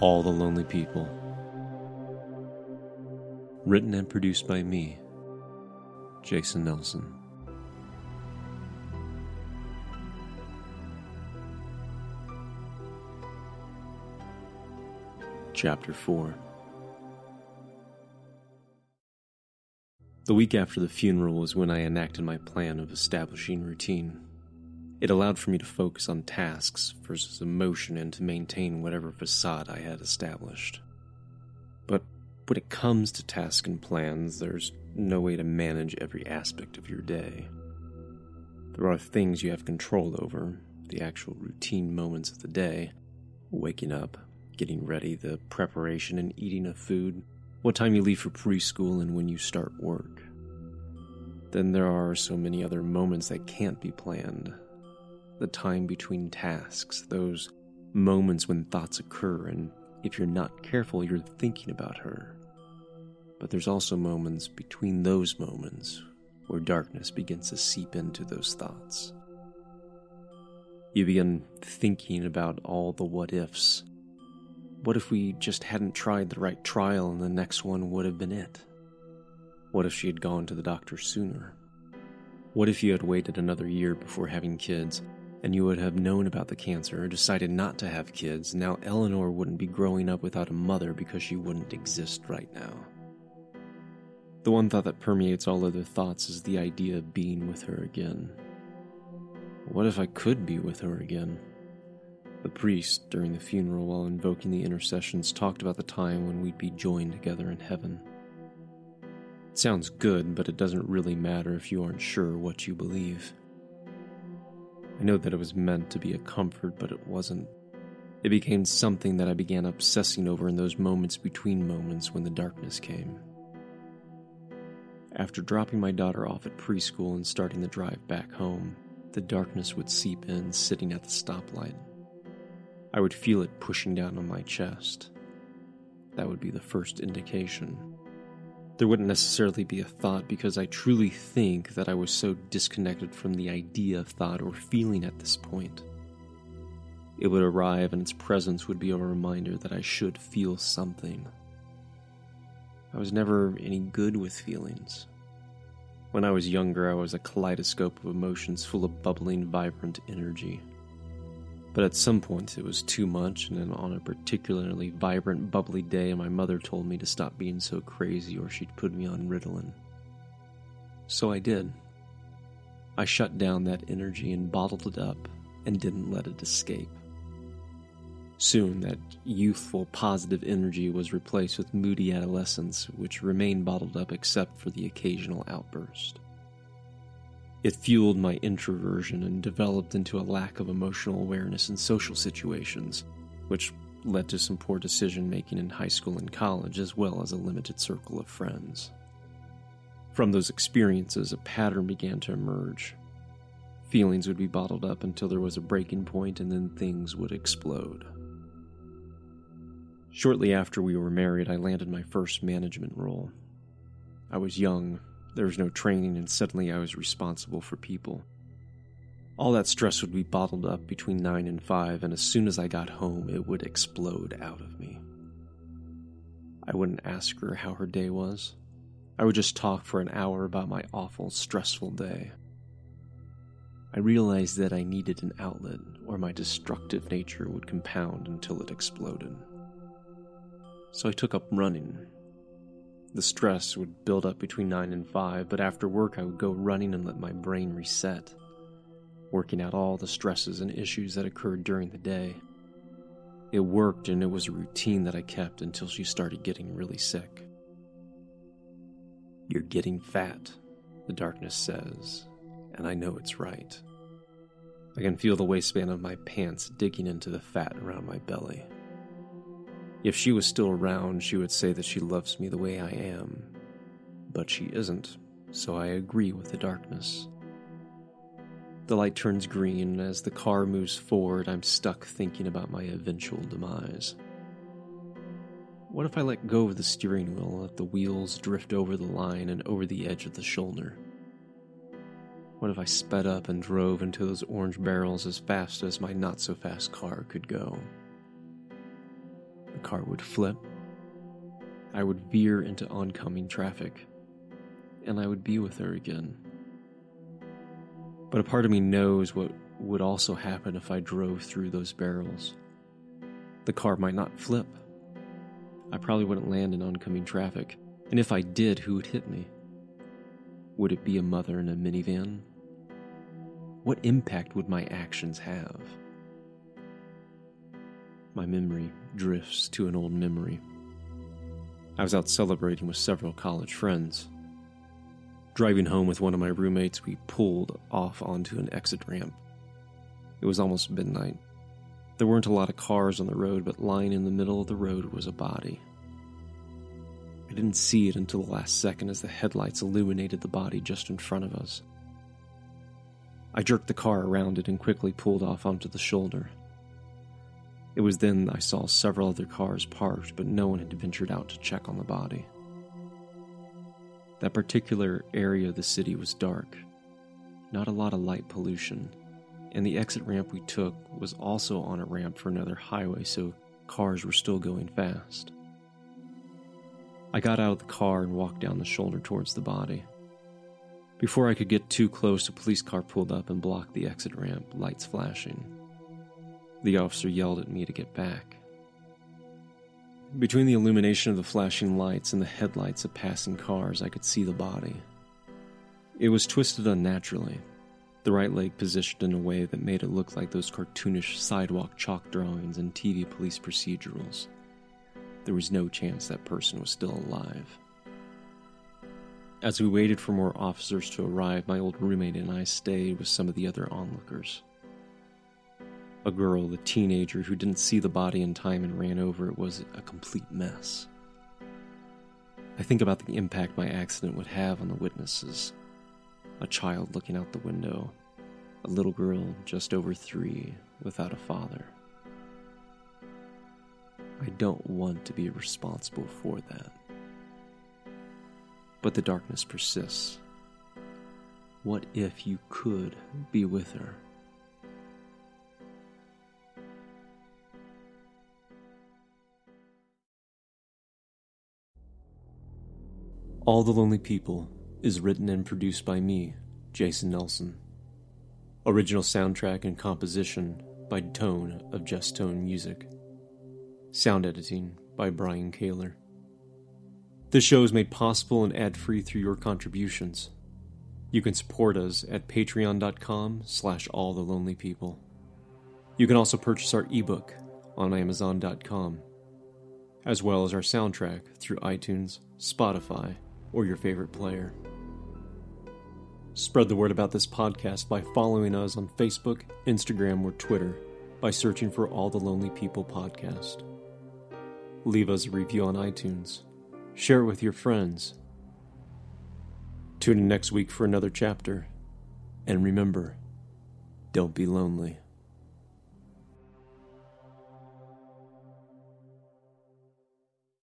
All the Lonely People. Written and produced by me, Jason Nelson. Chapter 4 The week after the funeral was when I enacted my plan of establishing routine. It allowed for me to focus on tasks versus emotion and to maintain whatever facade I had established. But when it comes to tasks and plans, there's no way to manage every aspect of your day. There are things you have control over, the actual routine moments of the day waking up, getting ready, the preparation and eating of food, what time you leave for preschool, and when you start work. Then there are so many other moments that can't be planned, the time between tasks, those moments when thoughts occur, and if you're not careful, you're thinking about her. But there's also moments between those moments where darkness begins to seep into those thoughts. You begin thinking about all the what ifs. What if we just hadn't tried the right trial and the next one would have been it? What if she had gone to the doctor sooner? What if you had waited another year before having kids and you would have known about the cancer decided not to have kids, now Eleanor wouldn't be growing up without a mother because she wouldn't exist right now. The one thought that permeates all other thoughts is the idea of being with her again. What if I could be with her again? The priest, during the funeral while invoking the intercessions, talked about the time when we'd be joined together in heaven. It sounds good, but it doesn't really matter if you aren't sure what you believe. I know that it was meant to be a comfort, but it wasn't. It became something that I began obsessing over in those moments between moments when the darkness came. After dropping my daughter off at preschool and starting the drive back home, the darkness would seep in sitting at the stoplight. I would feel it pushing down on my chest. That would be the first indication there wouldn't necessarily be a thought because I truly think that I was so disconnected from the idea of thought or feeling at this point. It would arrive and its presence would be a reminder that I should feel something. I was never any good with feelings. When I was younger, I was a kaleidoscope of emotions full of bubbling, vibrant energy. But at some point it was too much, and then on a particularly vibrant, bubbly day, my mother told me to stop being so crazy or she'd put me on Ritalin. So I did. I shut down that energy and bottled it up and didn't let it escape. Soon, that youthful, positive energy was replaced with moody adolescence, which remained bottled up except for the occasional outburst. It fueled my introversion and developed into a lack of emotional awareness in social situations, which led to some poor decision making in high school and college, as well as a limited circle of friends. From those experiences, a pattern began to emerge. Feelings would be bottled up until there was a breaking point, and then things would explode. Shortly after we were married, I landed my first management role. I was young, there was no training, and suddenly I was responsible for people. All that stress would be bottled up between 9 and 5, and as soon as I got home, it would explode out of me. I wouldn't ask her how her day was. I would just talk for an hour about my awful, stressful day. I realized that I needed an outlet, or my destructive nature would compound until it exploded. So I took up running the stress would build up between 9 and 5, but after work I would go running and let my brain reset, working out all the stresses and issues that occurred during the day. It worked and it was a routine that I kept until she started getting really sick. You're getting fat, the darkness says, and I know it's right. I can feel the waistband of my pants digging into the fat around my belly. If she was still around, she would say that she loves me the way I am. But she isn't, so I agree with the darkness. The light turns green. As the car moves forward, I'm stuck thinking about my eventual demise. What if I let go of the steering wheel and let the wheels drift over the line and over the edge of the shoulder? What if I sped up and drove into those orange barrels as fast as my not so fast car could go? The car would flip. I would veer into oncoming traffic, and I would be with her again. But a part of me knows what would also happen if I drove through those barrels. The car might not flip. I probably wouldn't land in oncoming traffic, and if I did, who would hit me? Would it be a mother in a minivan? What impact would my actions have? My memory drifts to an old memory. I was out celebrating with several college friends. Driving home with one of my roommates, we pulled off onto an exit ramp. It was almost midnight. There weren't a lot of cars on the road, but lying in the middle of the road was a body. I didn't see it until the last second as the headlights illuminated the body just in front of us. I jerked the car around it and quickly pulled off onto the shoulder. It was then I saw several other cars parked, but no one had ventured out to check on the body. That particular area of the city was dark, not a lot of light pollution, and the exit ramp we took was also on a ramp for another highway, so cars were still going fast. I got out of the car and walked down the shoulder towards the body. Before I could get too close, a police car pulled up and blocked the exit ramp, lights flashing. The officer yelled at me to get back. Between the illumination of the flashing lights and the headlights of passing cars, I could see the body. It was twisted unnaturally, the right leg positioned in a way that made it look like those cartoonish sidewalk chalk drawings in TV police procedurals. There was no chance that person was still alive. As we waited for more officers to arrive, my old roommate and I stayed with some of the other onlookers. A girl, the teenager who didn't see the body in time and ran over it, was a complete mess. I think about the impact my accident would have on the witnesses. A child looking out the window, a little girl just over three without a father. I don't want to be responsible for that. But the darkness persists. What if you could be with her? All the Lonely People is written and produced by me, Jason Nelson. Original soundtrack and composition by Tone of Just Tone Music. Sound editing by Brian Kaler. This show is made possible and ad-free through your contributions. You can support us at patreon.com slash all the lonely people. You can also purchase our ebook on amazon.com, as well as our soundtrack through iTunes, Spotify, or your favorite player. Spread the word about this podcast by following us on Facebook, Instagram, or Twitter by searching for All the Lonely People podcast. Leave us a review on iTunes Share it with your friends. Tune in next week for another chapter. And remember, don't be lonely.